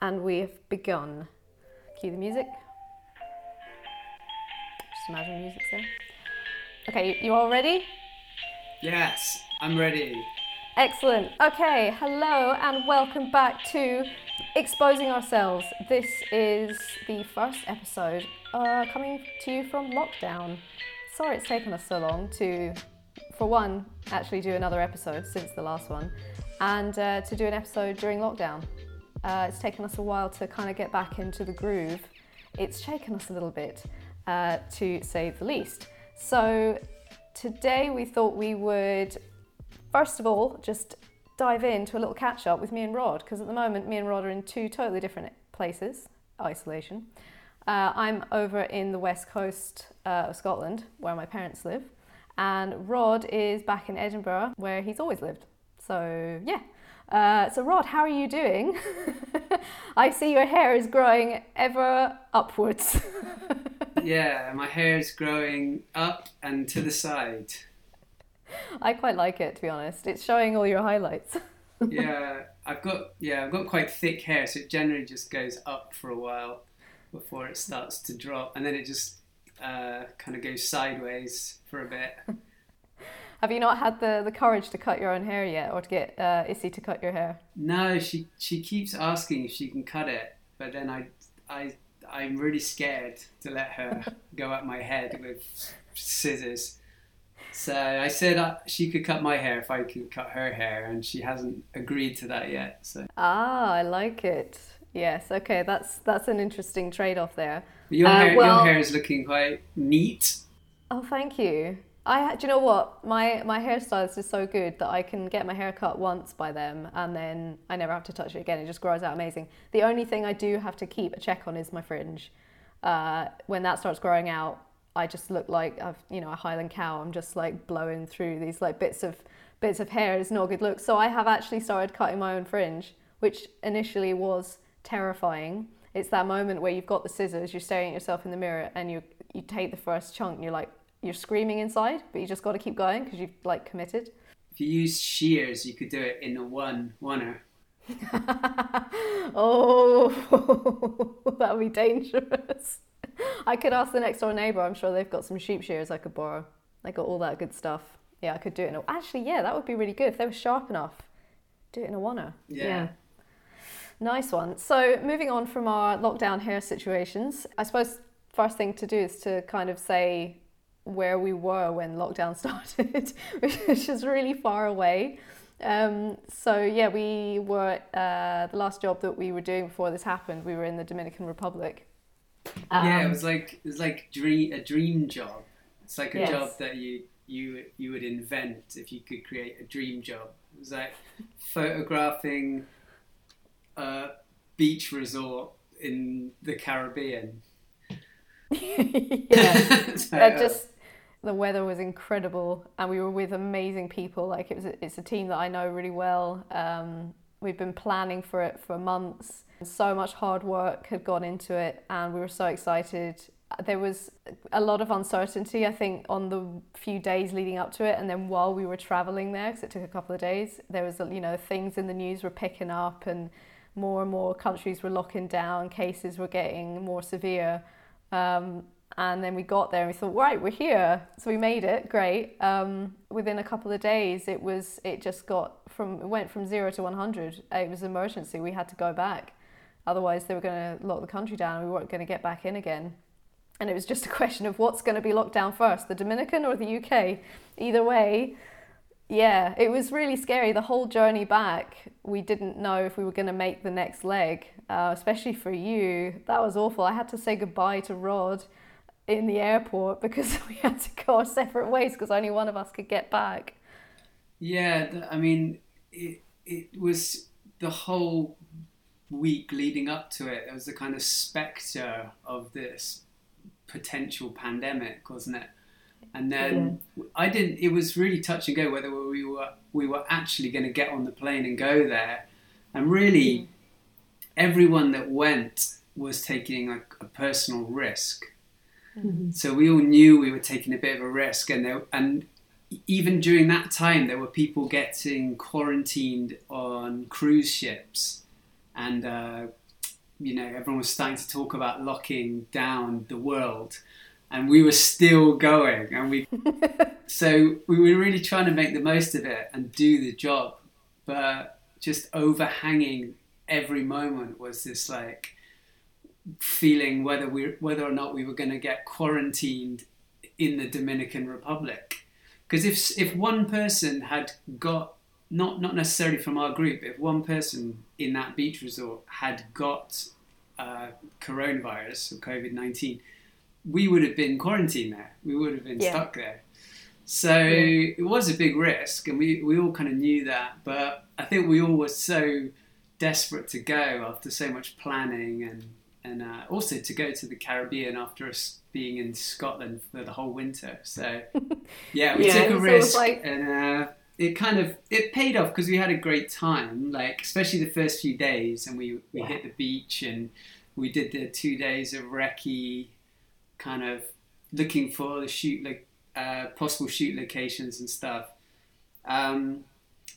And we have begun. Cue the music. Just imagine the music's there. Okay, you, you all ready? Yes, I'm ready. Excellent. Okay, hello and welcome back to Exposing Ourselves. This is the first episode uh, coming to you from lockdown. Sorry it's taken us so long to, for one, actually do another episode since the last one, and uh, to do an episode during lockdown. Uh, it's taken us a while to kind of get back into the groove. It's shaken us a little bit, uh, to say the least. So today we thought we would first of all, just dive into a little catch up with me and Rod, because at the moment, me and Rod are in two totally different places, isolation. Uh, I'm over in the west coast uh, of Scotland, where my parents live, and Rod is back in Edinburgh, where he's always lived. So, yeah. Uh, so, Rod, how are you doing? I see your hair is growing ever upwards. yeah, my hair is growing up and to the side. I quite like it to be honest. It's showing all your highlights. yeah, I've got yeah, I've got quite thick hair, so it generally just goes up for a while before it starts to drop, and then it just uh, kind of goes sideways for a bit. Have you not had the, the courage to cut your own hair yet, or to get uh, Issy to cut your hair? No, she she keeps asking if she can cut it, but then I I I'm really scared to let her go at my head with scissors. So I said uh, she could cut my hair if I could cut her hair, and she hasn't agreed to that yet. So ah, I like it. Yes, okay, that's that's an interesting trade-off there. Your, uh, hair, well, your hair is looking quite neat. Oh, thank you. I do you know what my my hairstylist is so good that I can get my hair cut once by them and then I never have to touch it again. It just grows out amazing. The only thing I do have to keep a check on is my fringe. Uh, when that starts growing out, I just look like I've you know a Highland cow. I'm just like blowing through these like bits of bits of hair. It's not a good look. So I have actually started cutting my own fringe, which initially was terrifying. It's that moment where you've got the scissors, you're staring at yourself in the mirror, and you you take the first chunk, and you're like you're screaming inside, but you just got to keep going because you've like committed. If you use shears, you could do it in a one oneer. oh, that would be dangerous. I could ask the next door neighbour. I'm sure they've got some sheep shears I could borrow. They got all that good stuff. Yeah, I could do it in a. Actually, yeah, that would be really good if they were sharp enough. Do it in a oneer. Yeah. yeah. Nice one. So, moving on from our lockdown hair situations, I suppose first thing to do is to kind of say where we were when lockdown started, which is really far away. Um, so yeah, we were uh, the last job that we were doing before this happened. We were in the Dominican Republic, um, yeah, it um, was like it was like dream a dream job. It's like a yes. job that you you you would invent if you could create a dream job. It was like photographing a beach resort in the Caribbean. yeah, so, just the weather was incredible, and we were with amazing people. Like it was, a, it's a team that I know really well. Um, we've been planning for it for months so much hard work had gone into it, and we were so excited. There was a lot of uncertainty, I think, on the few days leading up to it, and then while we were traveling there, because it took a couple of days, there was you know things in the news were picking up, and more and more countries were locking down, cases were getting more severe. Um, and then we got there and we thought right we're here so we made it great um, within a couple of days it was it just got from it went from zero to 100 it was emergency we had to go back Otherwise, they were going to lock the country down and we weren't going to get back in again. And it was just a question of what's going to be locked down first, the Dominican or the UK. Either way, yeah, it was really scary. The whole journey back, we didn't know if we were going to make the next leg, uh, especially for you. That was awful. I had to say goodbye to Rod in the airport because we had to go our separate ways because only one of us could get back. Yeah, I mean, it, it was the whole week leading up to it, It was a kind of spectre of this potential pandemic, wasn't it? And then yeah. I didn't. It was really touch and go whether we were we were actually going to get on the plane and go there. And really, everyone that went was taking a, a personal risk. Mm-hmm. So we all knew we were taking a bit of a risk, and there, and even during that time, there were people getting quarantined on cruise ships and uh, you know, everyone was starting to talk about locking down the world, and we were still going, and we, so we were really trying to make the most of it and do the job, but just overhanging every moment was this like feeling whether we whether or not we were going to get quarantined in the Dominican Republic. Because if if one person had got not not necessarily from our group, if one person in that beach resort had got uh, coronavirus or COVID nineteen, we would have been quarantined there. We would have been yeah. stuck there. So yeah. it was a big risk, and we we all kind of knew that. But I think we all were so desperate to go after so much planning and and uh, also to go to the Caribbean after us being in Scotland for the whole winter. So yeah, we yeah, took a risk like... and uh, it kind of it paid off because we had a great time. Like especially the first few days, and we we yeah. hit the beach and we did the two days of recce, kind of looking for the shoot like uh, possible shoot locations and stuff. Um,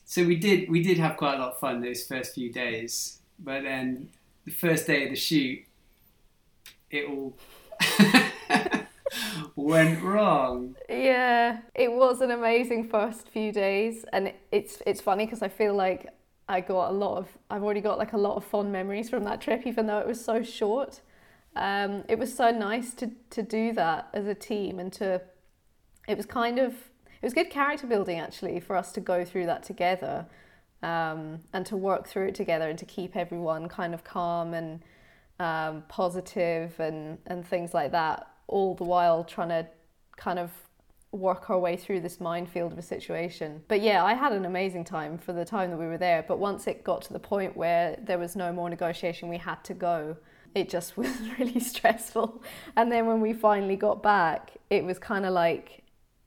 so we did we did have quite a lot of fun those first few days, but then the first day of the shoot, it all went wrong. Yeah, it was an amazing first few days, and it's it's funny because I feel like I got a lot of I've already got like a lot of fond memories from that trip, even though it was so short. Um, it was so nice to to do that as a team and to it was kind of it was good character building actually for us to go through that together um, and to work through it together and to keep everyone kind of calm and um, positive and and things like that all the while trying to kind of work our way through this minefield of a situation. But yeah, I had an amazing time for the time that we were there. But once it got to the point where there was no more negotiation, we had to go. It just was really stressful. And then when we finally got back, it was kind of like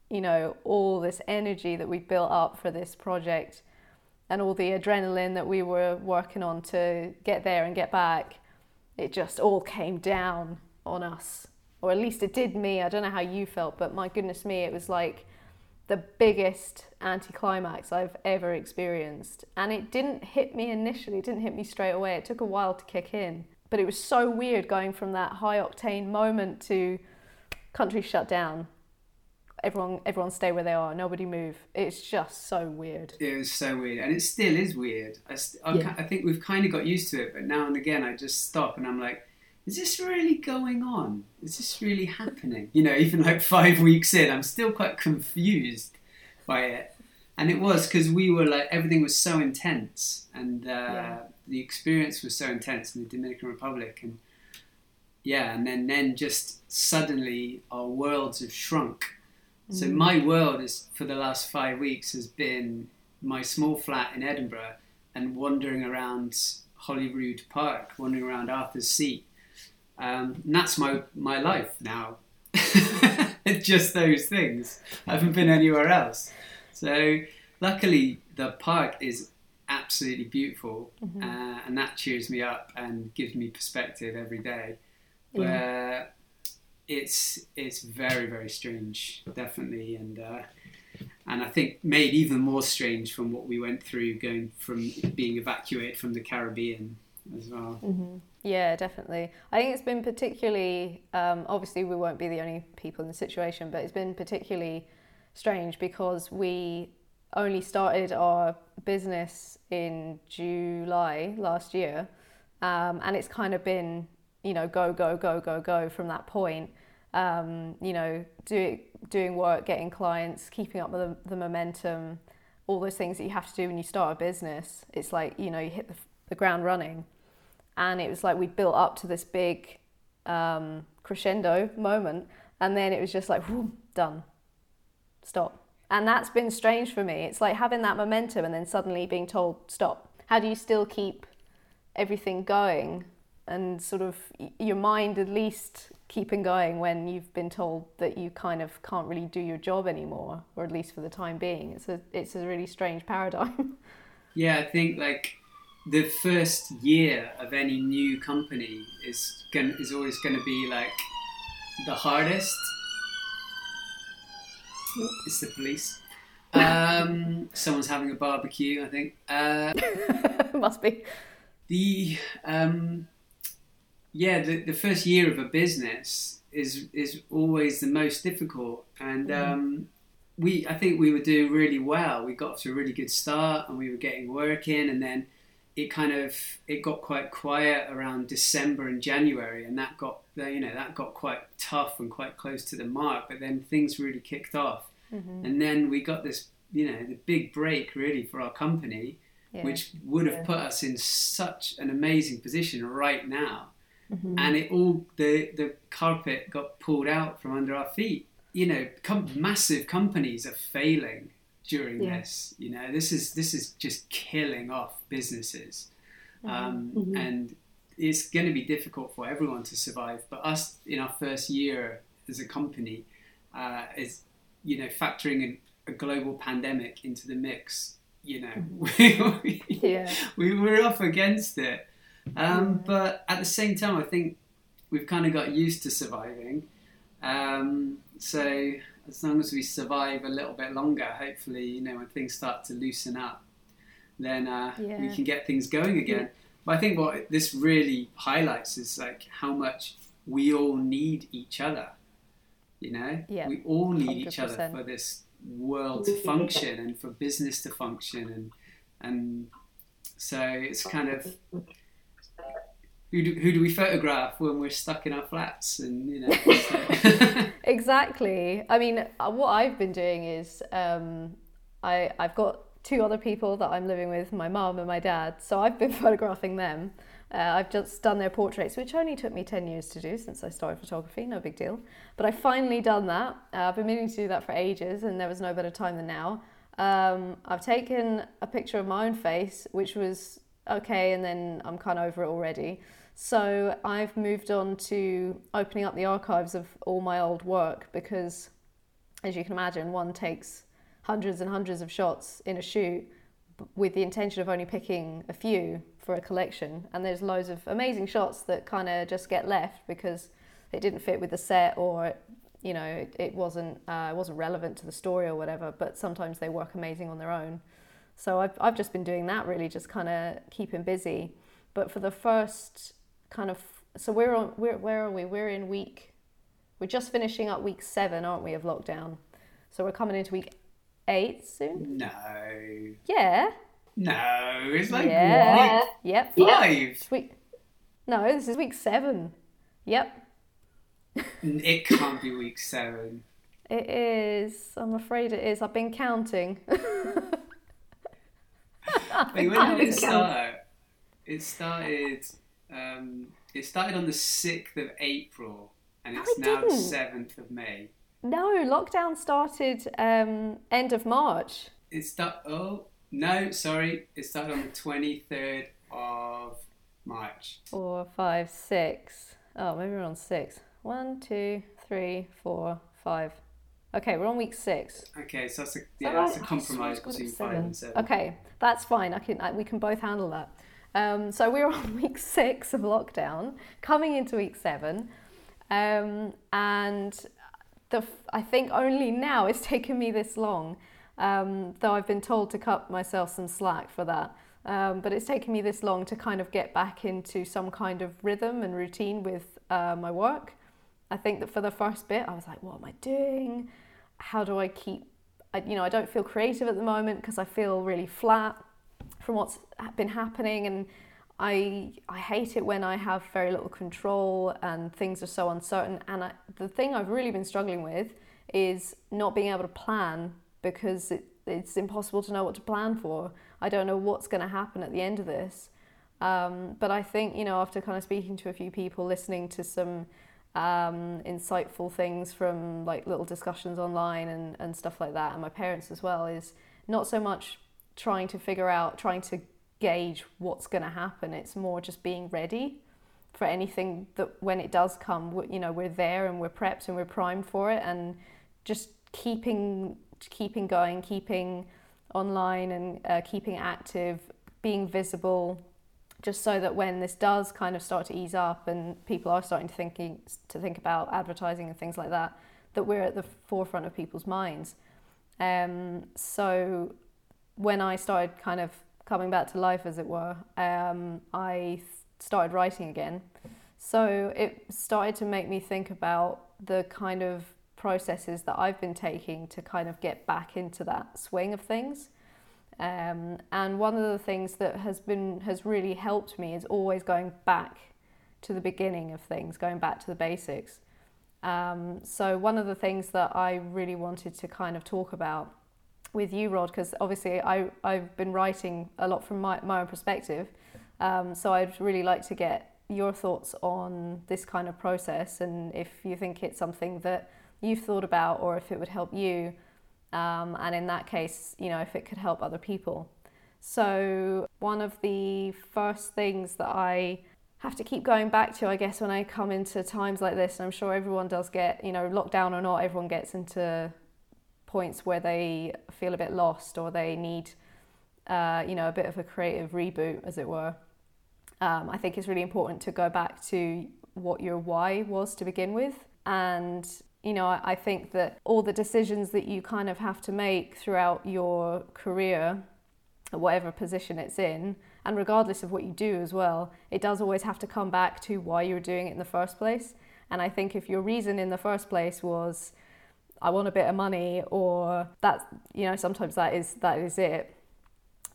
you know, all this energy that we built up for this project and all the adrenaline that we were working on to get there and get back, it just all came down on us. Or at least it did me. I don't know how you felt, but my goodness me, it was like the biggest anticlimax I've ever experienced. And it didn't hit me initially, it didn't hit me straight away. It took a while to kick in. But it was so weird going from that high octane moment to country shut down everyone everyone stay where they are nobody move. It's just so weird. It was so weird and it still is weird. I, I, yeah. I think we've kind of got used to it but now and again i just stop and i'm like is this really going on? Is this really happening? You know even like five weeks in i'm still quite confused by it. And it was because we were like everything was so intense and uh, yeah. the experience was so intense in the dominican republic and yeah and then then just suddenly our worlds have shrunk so mm. my world is for the last five weeks has been my small flat in Edinburgh and wandering around Holyrood Park, wandering around Arthur's Seat. Um, and that's my my life now. Just those things. I haven't been anywhere else. So luckily the park is absolutely beautiful, mm-hmm. uh, and that cheers me up and gives me perspective every day. Where it's it's very very strange, definitely, and uh, and I think made even more strange from what we went through going from being evacuated from the Caribbean as well. Mm-hmm. Yeah, definitely. I think it's been particularly um, obviously we won't be the only people in the situation, but it's been particularly strange because we only started our business in July last year, um, and it's kind of been you know, go, go, go, go, go from that point. Um, you know, do, doing work, getting clients, keeping up with the, the, momentum, all those things that you have to do when you start a business. It's like, you know, you hit the, the ground running. And it was like we built up to this big um, crescendo moment. And then it was just like, whoo, done, stop. And that's been strange for me. It's like having that momentum and then suddenly being told, stop. How do you still keep everything going and sort of your mind at least keeping going when you've been told that you kind of can't really do your job anymore, or at least for the time being. It's a it's a really strange paradigm. Yeah, I think like the first year of any new company is going is always going to be like the hardest. It's the police. Um, someone's having a barbecue, I think. Uh, Must be. The um, yeah, the, the first year of a business is is always the most difficult, and Mm-hmm. um, we I think we were doing really well. We got to a really good start, and we were getting work in, and then it kind of it got quite quiet around December and January, and that got you know that got quite tough and quite close to the mark. But then things really kicked off, Mm-hmm. and then we got this you know the big break really for our company, Yeah. which would have Yeah. put us in such an amazing position right now Mhm. and it all the the carpet got pulled out from under our feet. You know, com- massive companies are failing during Yeah. this. You know, this is this is just killing off businesses, Mm-hmm. um, Mhm. and it's going to be difficult for everyone to survive. But us in our first year as a company uh, is, you know, factoring in a global pandemic into the mix. You know, we, yeah. we were up against it. Um, But at the same time, I think we've kind of got used to surviving. Um, so as long as we survive a little bit longer, hopefully, you know, when things start to loosen up, then uh, we can get things going again. But I think what this really highlights is like how much we all need each other. You know, Yeah, we all need each other for this world to function and for business to function, and and so it's kind of who do, who do we photograph when we're stuck in our flats and you know Exactly. I mean, uh, what I've been doing is um, I I've got two other people that I'm living with, my mum and my dad. So I've been photographing them. Uh, I've just done their portraits, which only took me ten years to do since I started photography. No big deal. But I've finally done that. Uh, I've been meaning to do that for ages, and there was no better time than now. Um, I've taken a picture of my own face, which was okay, and then I'm kind of over it already. So I've moved on to opening up the archives of all my old work because, as you can imagine, one takes hundreds and hundreds of shots in a shoot with the intention of only picking a few for a collection. And there's loads of amazing shots that kind of just get left because it didn't fit with the set or you know it, it wasn't uh, it wasn't relevant to the story or whatever. But sometimes they work amazing on their own. So I've I've just been doing that really, just kind of keeping busy. But for the first kind of so we're on we're where are we? We're in week we're just finishing up week seven, aren't we, of lockdown? So we're coming into week eight soon. no Yeah. no it's like yeah. what Yep. five It's week. No, this is week seven. Yep. it can't be week seven It is. I'm afraid it is. I've been counting. Wait, when did it start it started um, it started on the 6th of April and No, it's it now the. 7th of May no, lockdown started um, end of March. It start. Oh no, sorry. It started on the twenty third of March. Four, five, six. Oh, maybe we're on six. One, two, three, four, five. Okay, we're on week six. Okay, so that's a yeah, right? that's a compromise between five and seven. Okay, that's fine. I can. I, we can both handle that. Um, so we're on week six of lockdown, coming into week seven, um, and the I think only now it's taken me this long, um, though I've been told to cut myself some slack for that. Um, but it's taken me this long to kind of get back into some kind of rhythm and routine with uh, my work. I think that for the first bit, I was like, what am I doing? How do I keep, I, you know, I don't feel creative at the moment because I feel really flat from what's been happening. And I, I hate it when I have very little control and things are so uncertain. And I, the thing I've really been struggling with is not being able to plan because it, it's impossible to know what to plan for. I don't know what's going to happen at the end of this. Um, but I think, you know, after kind of speaking to a few people, listening to some um, insightful things from like little discussions online and, and stuff like that, and my parents as well, is not so much trying to figure out, trying to gauge what's going to happen. It's more just being ready for anything that when it does come, you know, we're there and we're prepped and we're primed for it, and just keeping keeping going, keeping online and uh, keeping active, being visible, just so that when this does kind of start to ease up and people are starting to thinking to think about advertising and things like that, that we're at the forefront of people's minds. Um, so when I started kind of coming back to life, as it were, um, I started writing again. So it started to make me think about the kind of processes that I've been taking to kind of get back into that swing of things. Um, and one of the things that has been has really helped me is always going back to the beginning of things, going back to the basics. Um, so one of the things that I really wanted to kind of talk about with you, Rod, because obviously I, I've been writing a lot from my, my own perspective. Um, so I'd really like to get your thoughts on this kind of process and if you think it's something that you've thought about or if it would help you. Um, and in that case, you know, if it could help other people. So, one of the first things that I have to keep going back to, I guess, when I come into times like this, and I'm sure everyone does get, you know, lockdown or not, everyone gets into points where they feel a bit lost or they need, uh, you know, a bit of a creative reboot, as it were. Um, I think it's really important to go back to what your why was to begin with. And, you know, I, think that all the decisions that you kind of have to make throughout your career, whatever position it's in, and regardless of what you do as well, it does always have to come back to why you're doing it in the first place. And I think if your reason in the first place was, I want a bit of money, or that, you know, sometimes that is that is it,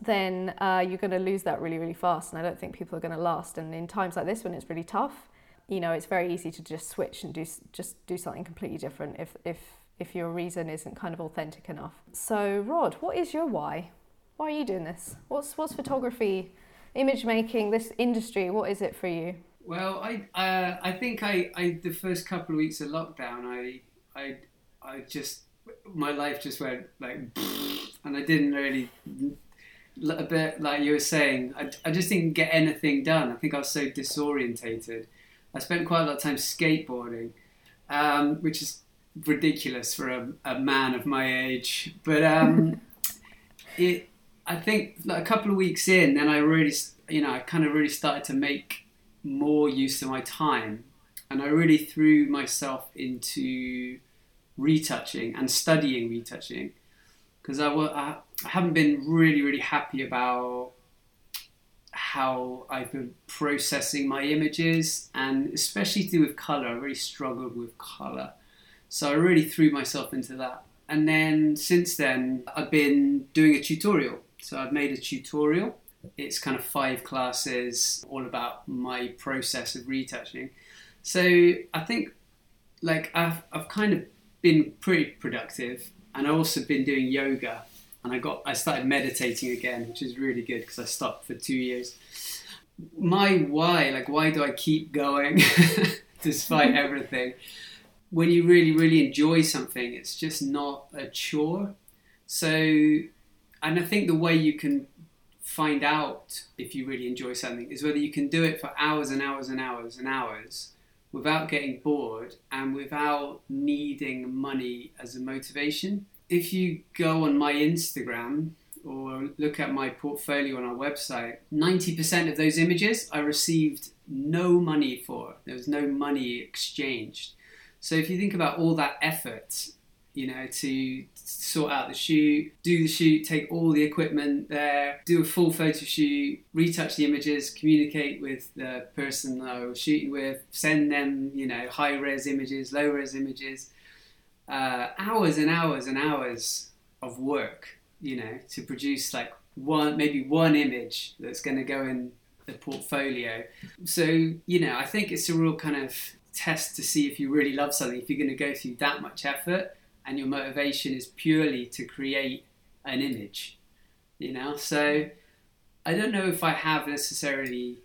then uh, you're going to lose that really, really fast. And I don't think people are going to last. And in times like this, when it's really tough, you know, it's very easy to just switch and do just do something completely different if if if your reason isn't kind of authentic enough. So, Rod, what is your why? Why are you doing this? What's what's photography, image making, this industry? What is it for you? Well, I uh, I think I, I the first couple of weeks of lockdown, I I I just my life just went like, and I didn't really a bit like you were saying. I, I just didn't get anything done. I think I was so disorientated. I spent quite a lot of time skateboarding, um, which is ridiculous for a, a, man of my age. But um, it, I think like a couple of weeks in, then I really, you know, I kind of really started to make more use of my time, and I really threw myself into retouching and studying retouching because I, I haven't been really really happy about how I've been processing my images and especially to do with color. I really struggled with color, so I really threw myself into that. And then since then, I've been doing a tutorial. So I've made a tutorial. It's kind of five classes, all about my process of retouching. So I think, like, I've I've kind of been pretty productive and I've also been doing yoga and I got I started meditating again, which is really good because I stopped for two years. My why, like why do I keep going despite everything? When you really really enjoy something, it's just not a chore. So, and I think the way you can find out if you really enjoy something is whether you can do it for hours and hours and hours and hours without getting bored and without needing money as a motivation. If you go on my Instagram or look at my portfolio on our website, 90% of those images I received no money for. There was no money exchanged. So if you think about all that effort you know, to sort out the shoot, do the shoot, take all the equipment there, do a full photo shoot, retouch the images, communicate with the person I was shooting with, send them, you know, high res images, low res images. Uh, hours and hours and hours of work, you know, to produce like one, maybe one image that's going to go in the portfolio. So, you know, I think it's a real kind of test to see if you really love something, if you're going to go through that much effort and your motivation is purely to create an image, you know? So I don't know if I have necessarily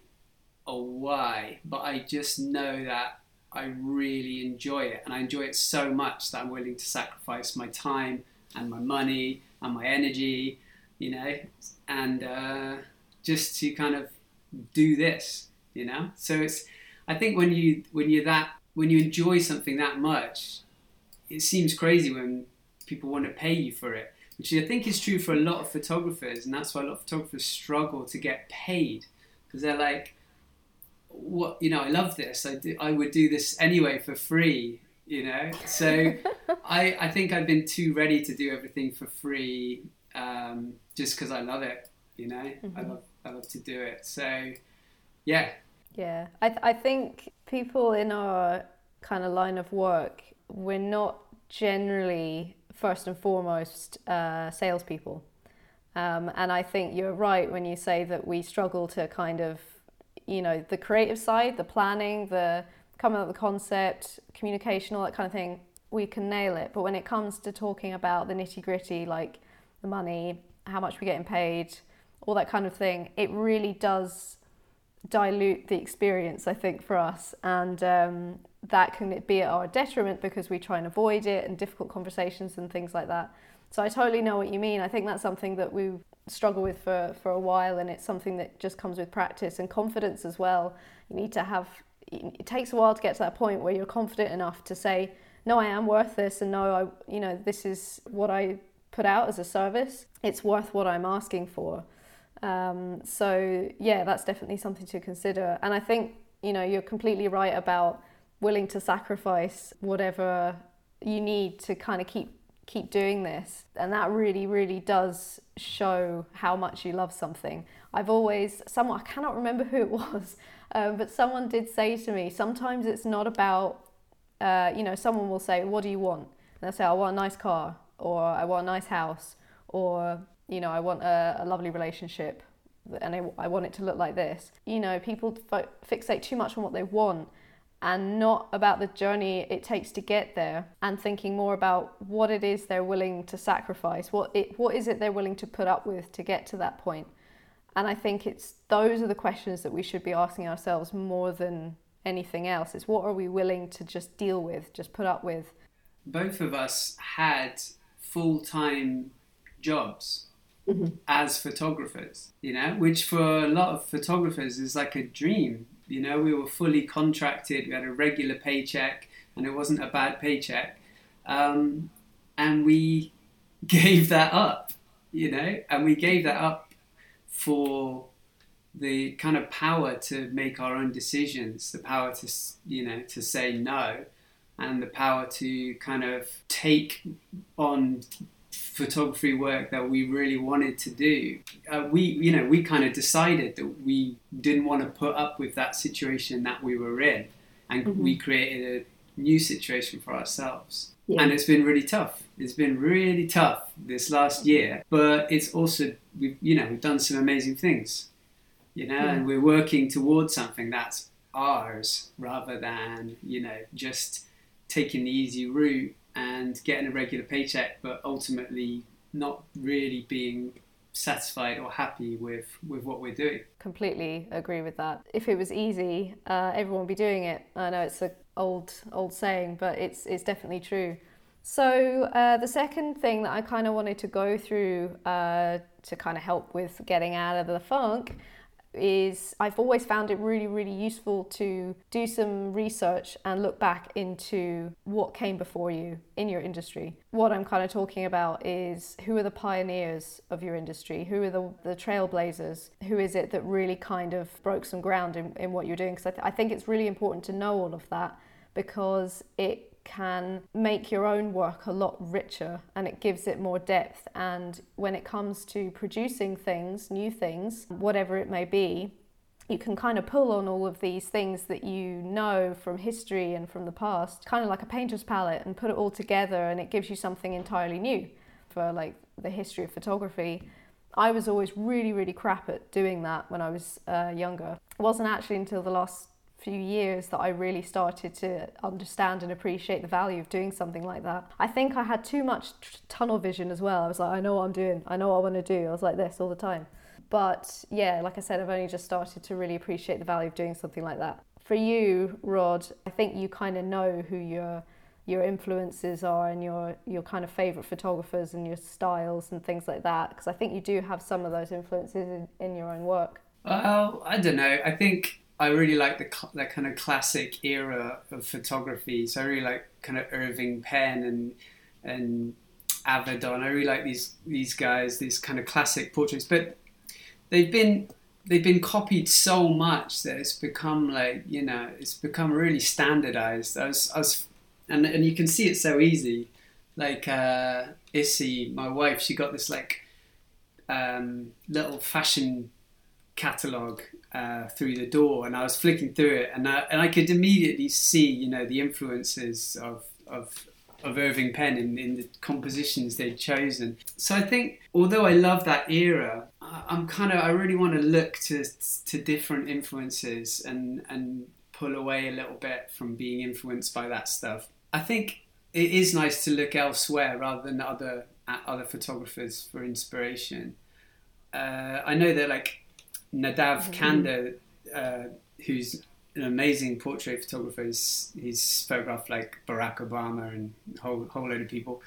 a why, but I just know that I really enjoy it and I enjoy it so much that I'm willing to sacrifice my time and my money and my energy, you know, and uh, just to kind of do this, you know? So it's, I think when you, when you're that, when you enjoy something that much, it seems crazy when people want to pay you for it, which I think is true for a lot of photographers, and that's why a lot of photographers struggle to get paid because they're like, "What you know? I love this. I do, I would do this anyway for free." You know, so I I think I've been too ready to do everything for free um, just because I love it. You know, mm-hmm. I love I love to do it. So yeah, Yeah, I, th- I think people in our kind of line of work, we're not generally first and foremost uh, salespeople. Um, and I think you're right when you say that we struggle to kind of, you know, the creative side, the planning, the coming up with the concept, communication, all that kind of thing, we can nail it. But when it comes to talking about the nitty gritty, like the money, how much we're getting paid, all that kind of thing, it really does dilute the experience, I think, for us. And um, that can be at our detriment because we try and avoid it and difficult conversations and things like that. So I totally know what you mean. I think that's something that we struggle with for, for a while, and it's something that just comes with practice and confidence as well. You need to have, it takes a while to get to that point where you're confident enough to say, no, I am worth this, and no, I, you know, this is what I put out as a service. It's worth what I'm asking for. Um, so yeah, that's definitely something to consider. And I think you know you're completely right about willing to sacrifice whatever you need to kind of keep keep doing this. And that really really does show how much you love something. I've always someone i cannot remember who it was um, but someone did say to me sometimes it's not about uh, you know someone will say what do you want and they'll say i want a nice car or i want a nice house or you know i want a, a lovely relationship and I, I, want it to look like this. You know people fo- fixate too much on what they want and not about the journey it takes to get there and thinking more about what it is they're willing to sacrifice what it what is it they're willing to put up with to get to that point. And i think it's those are the questions that we should be asking ourselves more than anything else it's what are we willing to just deal with just put up with? Both of us had full-time jobs mm-hmm. as photographers you know which for a lot of photographers is like a dream you know, we were fully contracted. We had a regular paycheck, and it wasn't a bad paycheck. Um, and we gave that up, you know, and we gave that up for the kind of power to make our own decisions, the power to, you know, to say no, and the power to kind of take on photography work that we really wanted to do. Uh, we, you know, we kind of decided that we didn't want to put up with that situation that we were in, and mm-hmm. we created a new situation for ourselves. Yeah. And it's been really tough. It's been really tough this last year, but it's also we've you know we've done some amazing things, you know, yeah. and we're working towards something that's ours rather than you know just taking the easy route and getting a regular paycheck, but ultimately not really being satisfied or happy with, with what we're doing. Completely agree with that. If it was easy, uh, everyone would be doing it. I know it's an old old saying, but it's it's definitely true. So uh, the second thing that I kind of wanted to go through uh, to kind of help with getting out of the funk is I've always found it really, really useful to do some research and look back into what came before you in your industry. What I'm kind of talking about is who are the pioneers of your industry? Who are the, the trailblazers? Who is it that really kind of broke some ground in, in what you're doing? Because I, th- I think it's really important to know all of that because it can make your own work a lot richer and it gives it more depth. And when it comes to producing things, new things, whatever it may be, you can kind of pull on all of these things that you know from history and from the past, kind of like a painter's palette, and put it all together, and it gives you something entirely new for like the history of photography. I was always really, really crap at doing that when I was uh, younger. It wasn't actually until the last few years that I really started to understand and appreciate the value of doing something like that. I think I had too much t- tunnel vision as well. I was like, I know what I'm doing, I know what I want to do. I was like this all the time. But yeah, like I said, I've only just started to really appreciate the value of doing something like that. For you, Rod, I think you kind of know who your your influences are and your your kind of favorite photographers and your styles and things like that because I think you do have some of those influences in, in your own work. Well, I don't know. I think I really like the that kind of classic era of photography. So I really like kind of Irving Penn and and Avedon. I really like these these guys, these kind of classic portraits. But they've been they've been copied so much that it's become like you know it's become really standardized. I was, I was and and you can see it so easy. Like uh, Issy, my wife, she got this like um, little fashion catalogue uh, through the door, and I was flicking through it, and I, and I could immediately see, you know, the influences of of of Irving Penn in, in the compositions they'd chosen. So I think, although I love that era, I'm kind of I really want to look to to different influences and and pull away a little bit from being influenced by that stuff. I think it is nice to look elsewhere rather than other at other photographers for inspiration. Uh, I know that like Nadav Kander, uh, who's an amazing portrait photographer. He's, he's photographed like Barack Obama and a whole, whole load of people.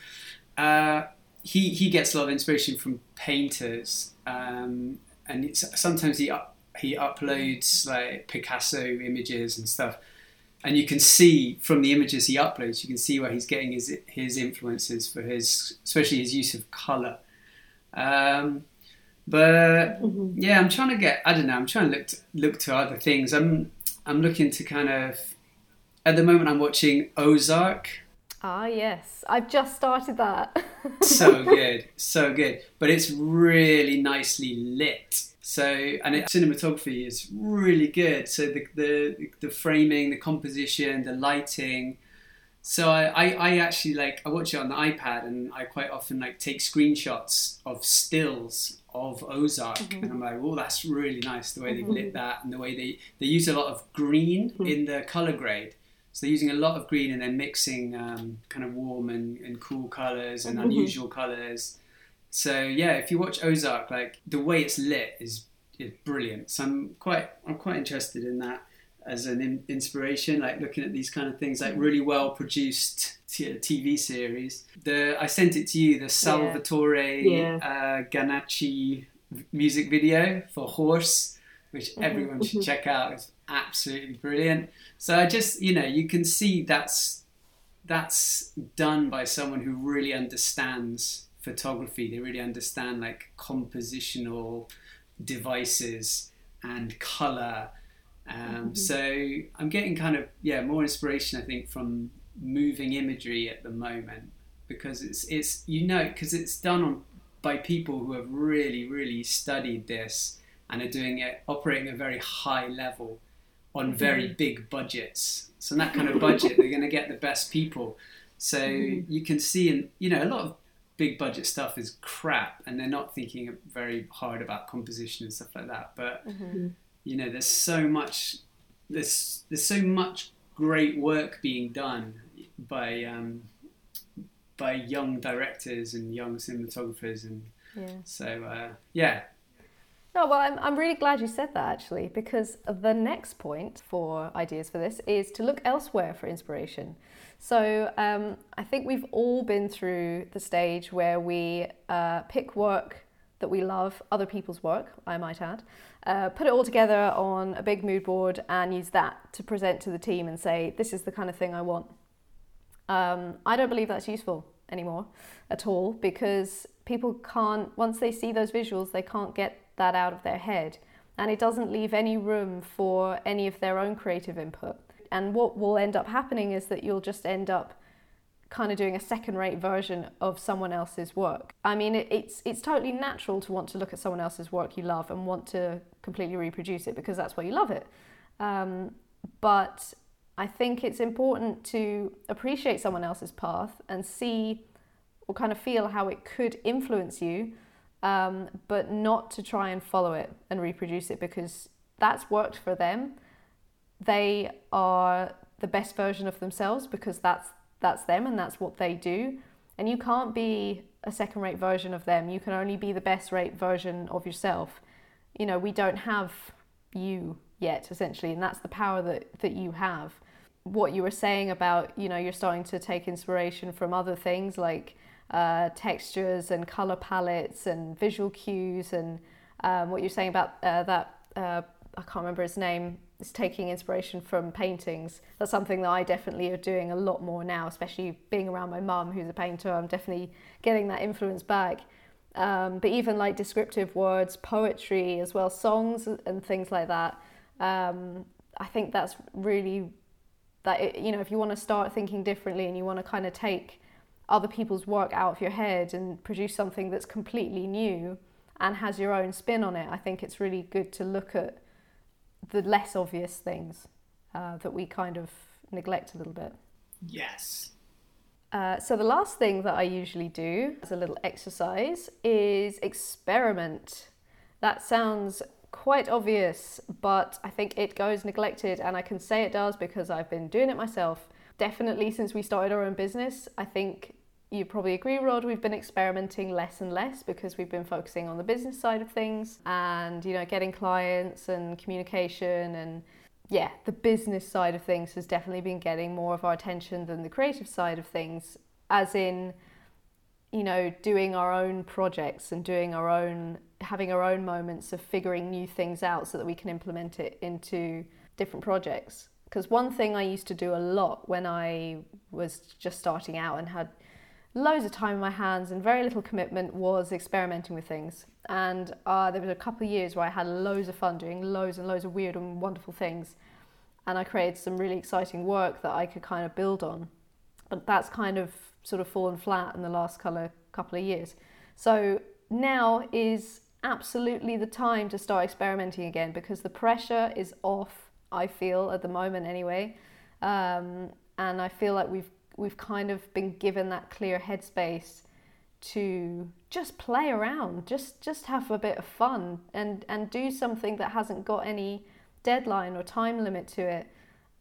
Uh, he, he gets a lot of inspiration from painters, um, and sometimes he up, he uploads like Picasso images and stuff, and you can see from the images he uploads, you can see where he's getting his his influences for his, especially his use of color. Um, but mm-hmm. yeah, I'm trying to get. I don't know. I'm trying to look to, look to other things. I'm I'm looking to kind of. At the moment, I'm watching Ozark. Ah, yes. I've just started that. so good, so good. But it's really nicely lit. So, and it, cinematography is really good. So the, the the framing, the composition, the lighting. So I, I, I actually like I watch it on the iPad and I quite often like take screenshots of stills of Ozark, mm-hmm. and I'm like, oh, that's really nice the way they've lit mm-hmm. that and the way they they use a lot of green mm-hmm. in the color grade. So they're using a lot of green and then mixing um, kind of warm and, and cool colors and mm-hmm. unusual colors. So yeah, if you watch Ozark, like the way it's lit is is brilliant. So I'm quite I'm quite interested in that as an in- inspiration, like looking at these kind of things, like really well produced t- TV series. The I sent it to you, the Salvatore yeah. Uh, Ganacci music video for Horse, which mm-hmm. everyone should mm-hmm. check out. It's absolutely brilliant. So I just, you know, you can see that's that's done by someone who really understands photography. They really understand like compositional devices and color um, mm-hmm. So I'm getting kind of yeah more inspiration I think from moving imagery at the moment because it's it's you know because it's done on by people who have really really studied this and are doing it operating at a very high level on very mm-hmm. big budgets. So in that kind of budget, they're going to get the best people. So mm-hmm. you can see, and you know, a lot of big budget stuff is crap, and they're not thinking very hard about composition and stuff like that. But mm-hmm you know, there's so much, there's there's so much great work being done by um, by young directors and young cinematographers, and yeah. so uh, yeah. No, well, I'm, I'm really glad you said that actually, because the next point for ideas for this is to look elsewhere for inspiration. So um, I think we've all been through the stage where we uh, pick work that we love, other people's work, I might add, uh, put it all together on a big mood board and use that to present to the team and say, this is the kind of thing I want. Um, I don't believe that's useful anymore at all because people can't, once they see those visuals, they can't get that out of their head. And it doesn't leave any room for any of their own creative input. And what will end up happening is that you'll just end up kind of doing a second rate version of someone else's work. I mean, it, it's, it's totally natural to want to look at someone else's work you love and want to completely reproduce it because that's why you love it. Um, but I think it's important to appreciate someone else's path and see or kind of feel how it could influence you, um, but not to try and follow it and reproduce it because that's worked for them. They are the best version of themselves because that's that's them and that's what they do. And you can't be a second rate version of them. You can only be the best rate version of yourself. You know, we don't have you yet, essentially, and that's the power that, that you have. What you were saying about, you know, you're starting to take inspiration from other things like uh, textures and color palettes and visual cues, and um, what you're saying about uh, that, uh, I can't remember his name, is taking inspiration from paintings. That's something that I definitely are doing a lot more now, especially being around my mum who's a painter. I'm definitely getting that influence back. Um, but even like descriptive words, poetry as well, songs and things like that. Um, I think that's really that it, you know if you want to start thinking differently and you want to kind of take other people's work out of your head and produce something that's completely new and has your own spin on it, I think it's really good to look at the less obvious things uh, that we kind of neglect a little bit. Yes. Uh, so, the last thing that I usually do as a little exercise is experiment. That sounds quite obvious, but I think it goes neglected, and I can say it does because I've been doing it myself. Definitely since we started our own business, I think you probably agree, Rod, we've been experimenting less and less because we've been focusing on the business side of things and, you know, getting clients and communication and yeah, the business side of things has definitely been getting more of our attention than the creative side of things, as in, you know, doing our own projects and doing our own, having our own moments of figuring new things out so that we can implement it into different projects. Because one thing I used to do a lot when I was just starting out and had loads of time in my hands and very little commitment was experimenting with things. And uh, there was a couple of years where I had loads of fun doing loads and loads of weird and wonderful things. And I created some really exciting work that I could kind of build on. But that's kind of sort of fallen flat in the last couple of years. So now is absolutely the time to start experimenting again because the pressure is off, I feel, at the moment anyway. Um, and I feel like we've we've kind of been given that clear headspace to just play around, just just have a bit of fun and and do something that hasn't got any deadline or time limit to it.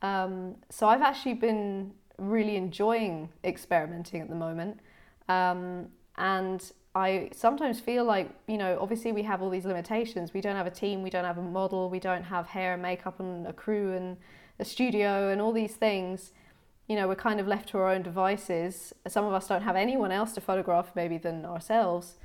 Um, so I've actually been really enjoying experimenting at the moment, um, and I sometimes feel like you know obviously we have all these limitations. We don't have a team, we don't have a model, we don't have hair and makeup and a crew and a studio and all these things you know, we're kind of left to our own devices. Some of us don't have anyone else to photograph maybe than ourselves.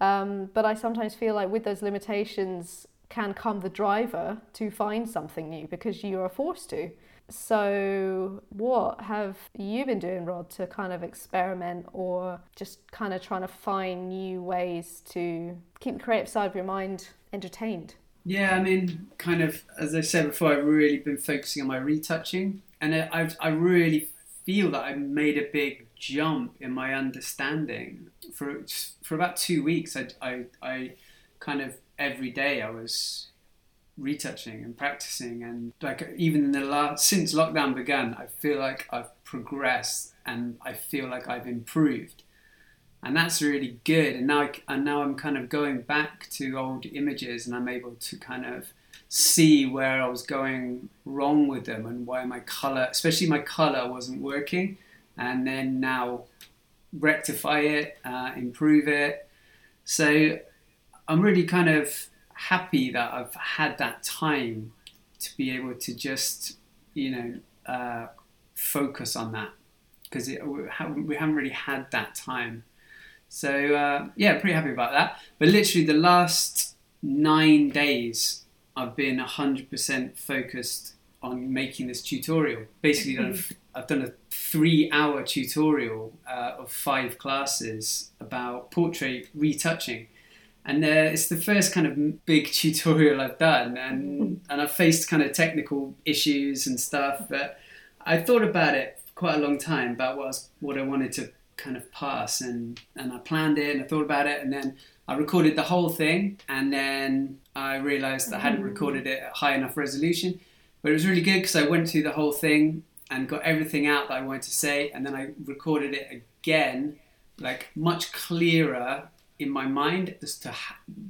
Um, but I sometimes feel like with those limitations can come the driver to find something new because you are forced to. So, what have you been doing, Rod, to kind of experiment or just kind of trying to find new ways to keep the creative side of your mind entertained? Yeah, I mean, kind of, as I said before, I've really been focusing on my retouching and I, I really feel that I made a big jump in my understanding. For for about two weeks, I, I, I kind of every day I was retouching and practicing, and like even in the last since lockdown began, I feel like I've progressed and I feel like I've improved, and that's really good. And now I, and now I'm kind of going back to old images, and I'm able to kind of see where I was going wrong with them and why my color, especially my color, wasn't working, and then now rectify it, uh, improve it. So I'm really kind of happy that I've had that time to be able to just, you know, uh, focus on that because we haven't really had that time. So uh, yeah, pretty happy about that. But literally the last nine days I've been 100% focused on making this tutorial. Basically, done a, I've done a three-hour tutorial uh, of five classes about portrait retouching, and uh, it's the first kind of big tutorial I've done, and and I've faced kind of technical issues and stuff, but I thought about it quite a long time about what I was, what I wanted to kind of pass, and and I planned it, and I thought about it, and then I recorded the whole thing, and then I realised that I hadn't recorded it at high enough resolution. But it was really good because I went through the whole thing and got everything out that I wanted to say, and then I recorded it again, like much clearer in my mind as to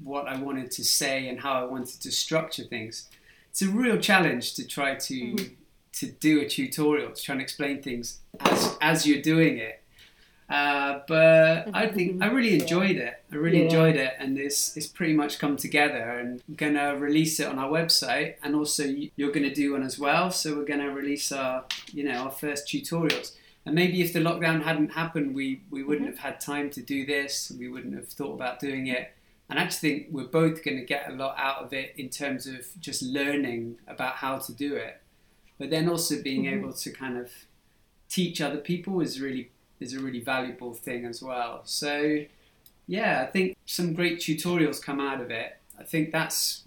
what I wanted to say and how I wanted to structure things. It's a real challenge to try to mm-hmm. to do a tutorial to try and explain things as as you're doing it uh, but I think I really enjoyed it. I really yeah. enjoyed it, and it's it's pretty much come together. And we're gonna release it on our website, and also you're gonna do one as well. So we're gonna release our you know our first tutorials. And maybe if the lockdown hadn't happened, we we wouldn't mm-hmm. have had time to do this. We wouldn't have thought about doing it. And I actually think we're both going to get a lot out of it in terms of just learning about how to do it, but then also being mm-hmm. able to kind of teach other people is really is a really valuable thing as well. So yeah, I think some great tutorials come out of it. I think that's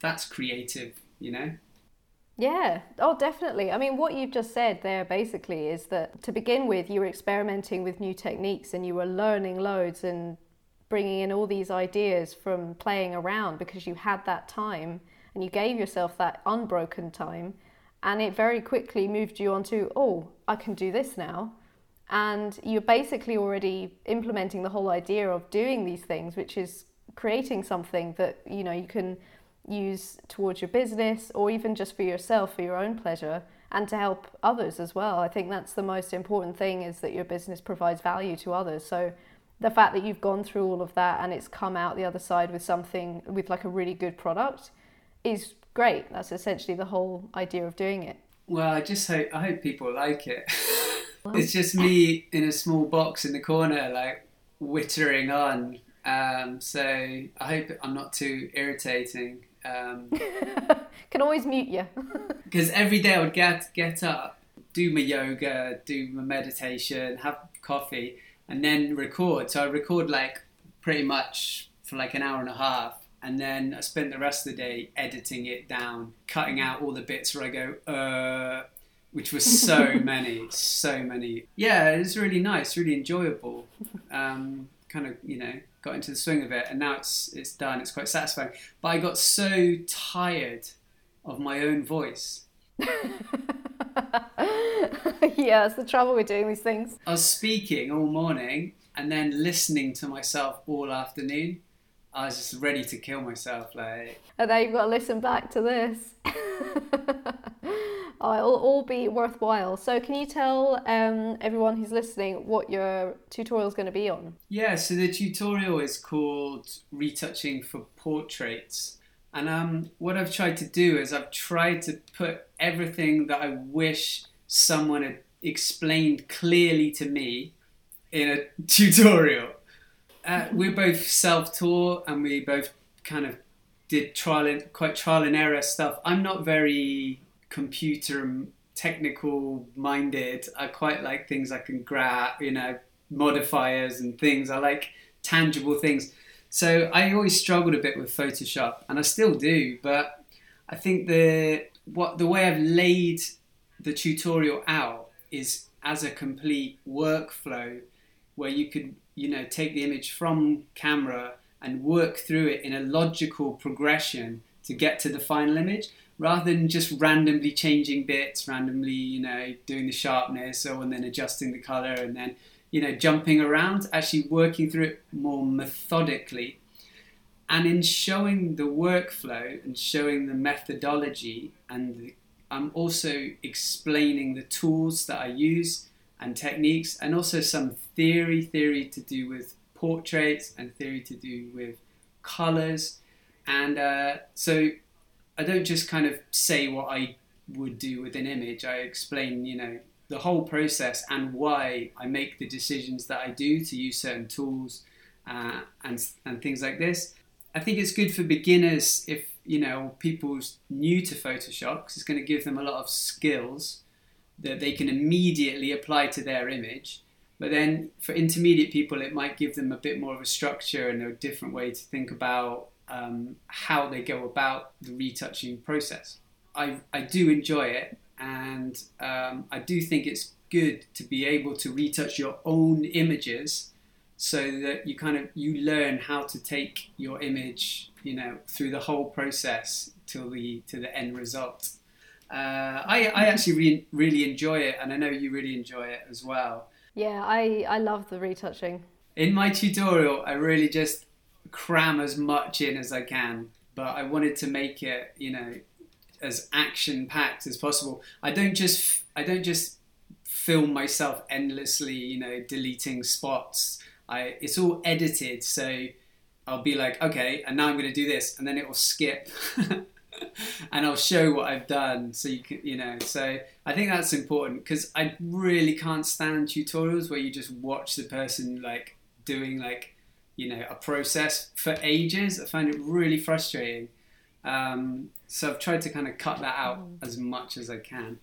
that's creative, you know. Yeah, oh, definitely. I mean, what you've just said there basically is that to begin with, you were experimenting with new techniques and you were learning loads and bringing in all these ideas from playing around because you had that time and you gave yourself that unbroken time and it very quickly moved you onto oh i can do this now and you're basically already implementing the whole idea of doing these things which is creating something that you know you can use towards your business or even just for yourself for your own pleasure and to help others as well. I think that's the most important thing is that your business provides value to others. So the fact that you've gone through all of that and it's come out the other side with something with like a really good product is great. That's essentially the whole idea of doing it. Well i just hope i hope people like it it's just me in a small box in the corner like wittering on um, so i hope i'm not too irritating um, Can always mute you. Because every day I would get get up, do my yoga, do my meditation, have coffee, and then record. So I record like pretty much for like an hour and a half, and then I spent the rest of the day editing it down, cutting out all the bits where I go, uh, which was so many, so many. Yeah, it was really nice, really enjoyable. Um, kind of, you know, got into the swing of it, and now it's it's done. It's quite satisfying. But I got so tired of my own voice. yeah, it's the trouble with doing these things. I was speaking all morning and then listening to myself all afternoon. I was just ready to kill myself. Like, and now you've got to listen back to this. it'll all be worthwhile. So, can you tell um, everyone who's listening what your tutorial is going to be on? Yeah, so the tutorial is called Retouching for Portraits. And um, what I've tried to do is I've tried to put everything that I wish someone had explained clearly to me in a tutorial. Uh, we're both self-taught and we both kind of did trial and quite trial and error stuff. I'm not very computer technical minded. I quite like things I can grab, you know, modifiers and things. I like tangible things. So I always struggled a bit with Photoshop, and I still do. But I think the what the way I've laid the tutorial out is as a complete workflow, where you could you know take the image from camera and work through it in a logical progression to get to the final image rather than just randomly changing bits, randomly, you know, doing the sharpness or and then adjusting the color and then, you know, jumping around, actually working through it more methodically. And in showing the workflow and showing the methodology, and the, I'm also explaining the tools that I use and techniques, and also some theory, theory to do with portraits and theory to do with colors. And uh, so I don't just kind of say what I would do with an image. I explain, you know, the whole process and why I make the decisions that I do to use certain tools uh, and and things like this. I think it's good for beginners if you know people's new to Photoshop because it's going to give them a lot of skills that they can immediately apply to their image. But then for intermediate people, it might give them a bit more of a structure and a different way to think about um, how they go about the retouching process. I, I do enjoy it, and um, I do think it's good to be able to retouch your own images so that you kind of you learn how to take your image you know through the whole process till the to the end result. Uh, I, I actually re- really enjoy it and I know you really enjoy it as well. Yeah I, I love the retouching. In my tutorial I really just cram as much in as I can, but I wanted to make it, you know, as action packed as possible. I don't just I don't just film myself endlessly, you know, deleting spots. I it's all edited, so I'll be like, okay, and now I'm going to do this, and then it will skip. and I'll show what I've done so you can, you know. So I think that's important because I really can't stand tutorials where you just watch the person like doing like you know a process for ages. I find it really frustrating. Um, so I've tried to kind of cut that out mm. as much as I can.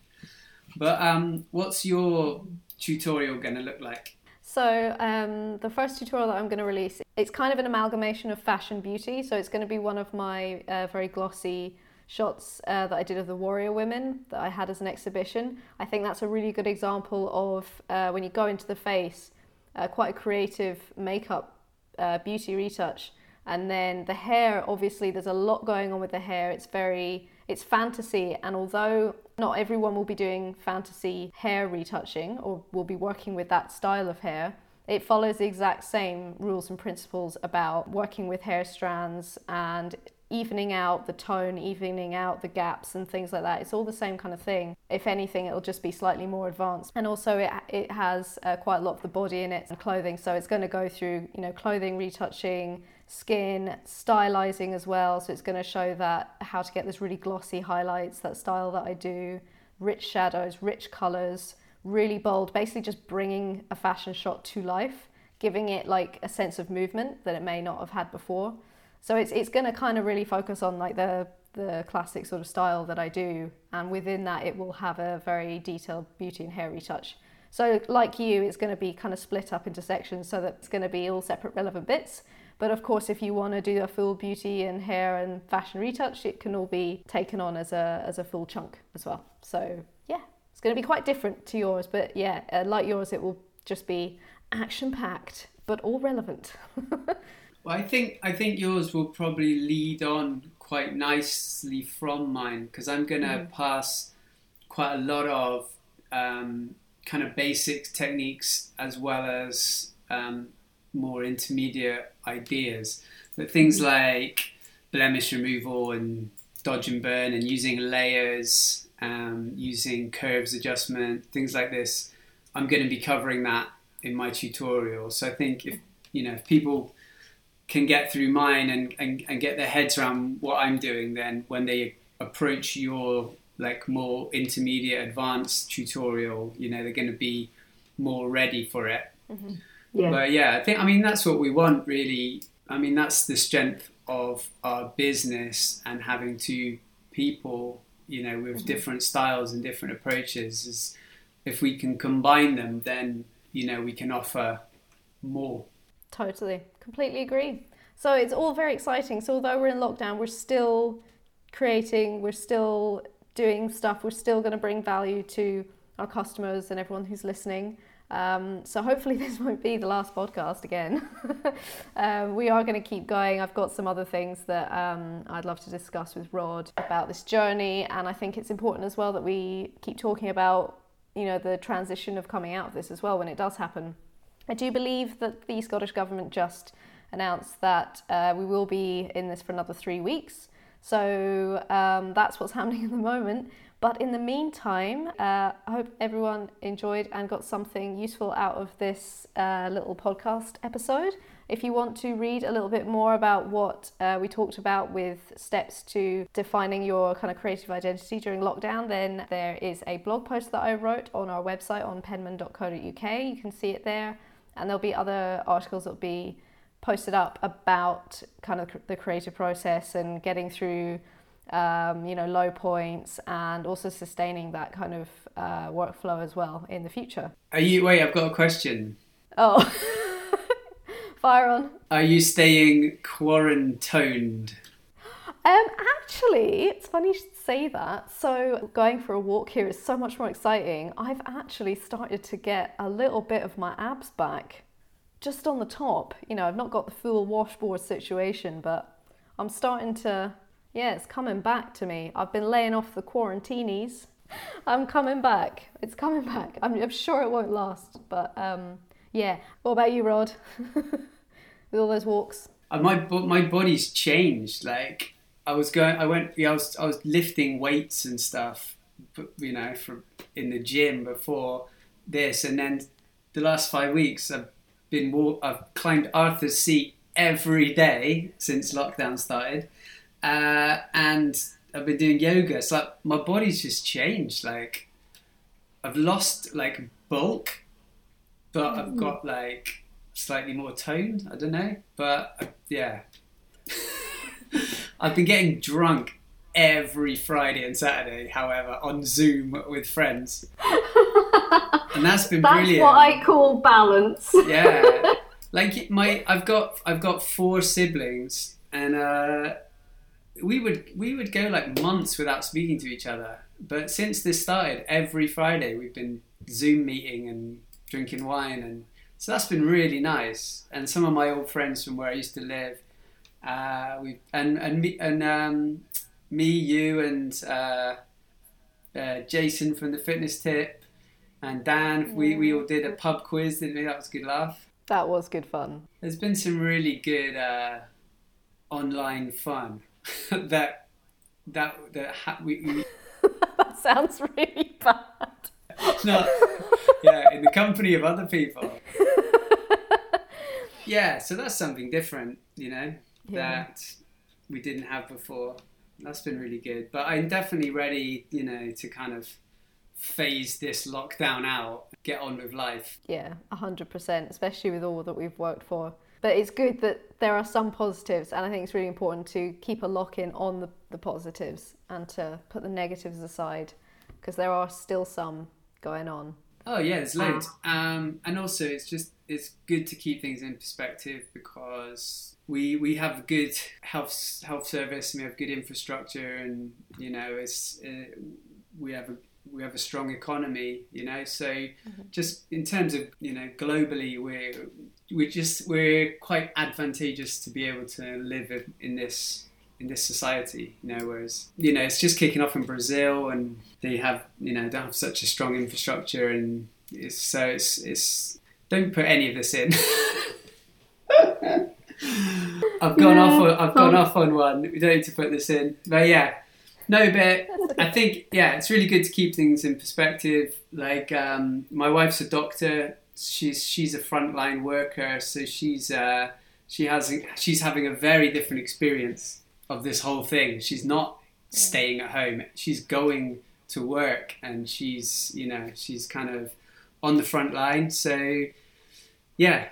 But um, what's your tutorial going to look like? So um, the first tutorial that I'm going to release, it's kind of an amalgamation of fashion beauty. So it's going to be one of my uh, very glossy shots uh, that I did of the warrior women that I had as an exhibition. I think that's a really good example of uh, when you go into the face, uh, quite a creative makeup uh, beauty retouch. And then the hair, obviously, there's a lot going on with the hair. It's very, it's fantasy. And although not everyone will be doing fantasy hair retouching or will be working with that style of hair, it follows the exact same rules and principles about working with hair strands and evening out the tone, evening out the gaps and things like that. It's all the same kind of thing. If anything, it'll just be slightly more advanced. And also, it, it has uh, quite a lot of the body in it and clothing, so it's going to go through, you know, clothing retouching, skin, stylizing as well. So it's going to show that how to get this really glossy highlights, that style that I do, rich shadows, rich colors, really bold, basically just bringing a fashion shot to life, giving it like a sense of movement that it may not have had before. So it's it's going to kind of really focus on like the the classic sort of style that I do, and within that it will have a very detailed beauty and hair retouch. So like you, it's going to be kind of split up into sections so that it's going to be all separate relevant bits. But of course, if you want to do a full beauty and hair and fashion retouch, it can all be taken on as a as a full chunk as well. So yeah, it's going to be quite different to yours, but yeah, uh, like yours, it will just be action packed, but all relevant. Well, I think I think yours will probably lead on quite nicely from mine because I'm going to mm. pass quite a lot of um, kind of basic techniques as well as um, more intermediate ideas. But things mm. like blemish removal and dodge and burn and using layers, um, using curves adjustment, things like this, I'm going to be covering that in my tutorial. So I think if you know if people can get through mine and, and, and get their heads around what I'm doing, then when they approach your like more intermediate advanced tutorial, you know, they're going to be more ready for it. Mm-hmm. Yeah. But yeah, I think, I mean, that's what we want really. I mean, that's the strength of our business and having two people, you know, with mm-hmm. different styles and different approaches is if we can combine them, then, you know, we can offer more. Totally, completely agree. So it's all very exciting. So although we're in lockdown, we're still creating, we're still doing stuff, we're still going to bring value to our customers and everyone who's listening. Um, so hopefully this won't be the last podcast again. um, we are going to keep going. I've got some other things that um, I'd love to discuss with Rod about this journey, and I think it's important as well that we keep talking about, you know, the transition of coming out of this as well when it does happen. I do believe that the Scottish Government just announced that uh, we will be in this for another three weeks. So um, that's what's happening at the moment. But in the meantime, uh, I hope everyone enjoyed and got something useful out of this uh, little podcast episode. If you want to read a little bit more about what uh, we talked about with steps to defining your kind of creative identity during lockdown, then there is a blog post that I wrote on our website on pennmann.co.uk. You can see it there and there'll be other articles that will be posted up about kind of the creative process and getting through um, you know low points and also sustaining that kind of uh, workflow as well in the future. Are you wait i've got a question. Oh fire on. Are you staying quarantined um, actually, it's funny you should say that. So, going for a walk here is so much more exciting. I've actually started to get a little bit of my abs back just on the top. You know, I've not got the full washboard situation, but I'm starting to, yeah, it's coming back to me. I've been laying off the quarantinis. I'm coming back. It's coming back. I'm, I'm sure it won't last, but um, yeah. What about you, Rod? With all those walks? Uh, my my body's changed. Like I was going, I went, yeah, I was, I was lifting weights and stuff, you know, for in the gym before this, and then the last five weeks I've been, I've climbed Arthur's Seat every day since lockdown started, uh, and I've been doing yoga. It's like my body's just changed. Like I've lost like bulk, but I've mm. got like slightly more toned. I don't know, but uh, yeah. I've been getting drunk every Friday and Saturday, however, on Zoom with friends. and that's been that's brilliant. what I call balance. yeah. Like my I've got I've got four siblings and uh, we would we would go like months without speaking to each other. But since this started, every Friday we've been Zoom meeting and drinking wine and So that's been really nice. And some of my old friends from where I used to live, uh, we and and me and um, me, you, and uh, uh, Jason from the Fitness Tip, and Dan. We we all did a pub quiz, didn't we? That was good laugh. That was good fun. There's been some really good uh, online fun that that that ha- we, we that sounds really bad. not yeah in the company of other people. Yeah, so that's something different, you know, Yeah. that we didn't have before. That's been really good. But I'm definitely ready, you know, to kind of phase this lockdown out, get on with life. Yeah, 100%, especially with all that we've worked for. But it's good that there are some positives, and I think it's really important to keep a lock in on the, the positives and to put the negatives aside because there are still some going on. Oh yeah, there's loads. Um, and also, it's just it's good to keep things in perspective because we we have a good health health service and we have good infrastructure and you know it's uh, we have a we have a strong economy. You know, so just in terms of you know globally, we're we just we're quite advantageous to be able to live in- in this in this society, you know, whereas you know it's just kicking off in Brazil and they have you know don't have such a strong infrastructure and it's so it's it's don't put any of this in. I've gone off on, I've gone off on one. We don't need to put this in. But yeah. No, but I think yeah, it's really good to keep things in perspective. Like um, my wife's a doctor. She's she's a frontline worker, so she's uh, she has she's having a very different experience of this whole thing. She's not staying at home. She's going to work, and she's you know she's kind of on the front line. So yeah,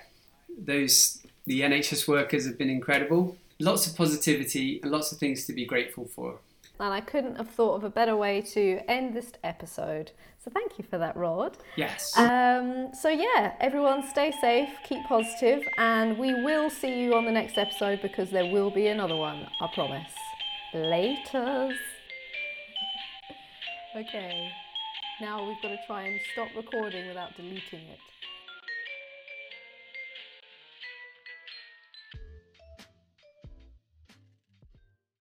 those the NHS workers have been incredible. Lots of positivity and lots of things to be grateful for. And I couldn't have thought of a better way to end this episode. So thank you for that, Rod. Yes. Um, so yeah, everyone stay safe, keep positive, and we will see you on the next episode because there will be another one, I promise. Laters. Okay. Now we've got to try and stop recording without deleting it.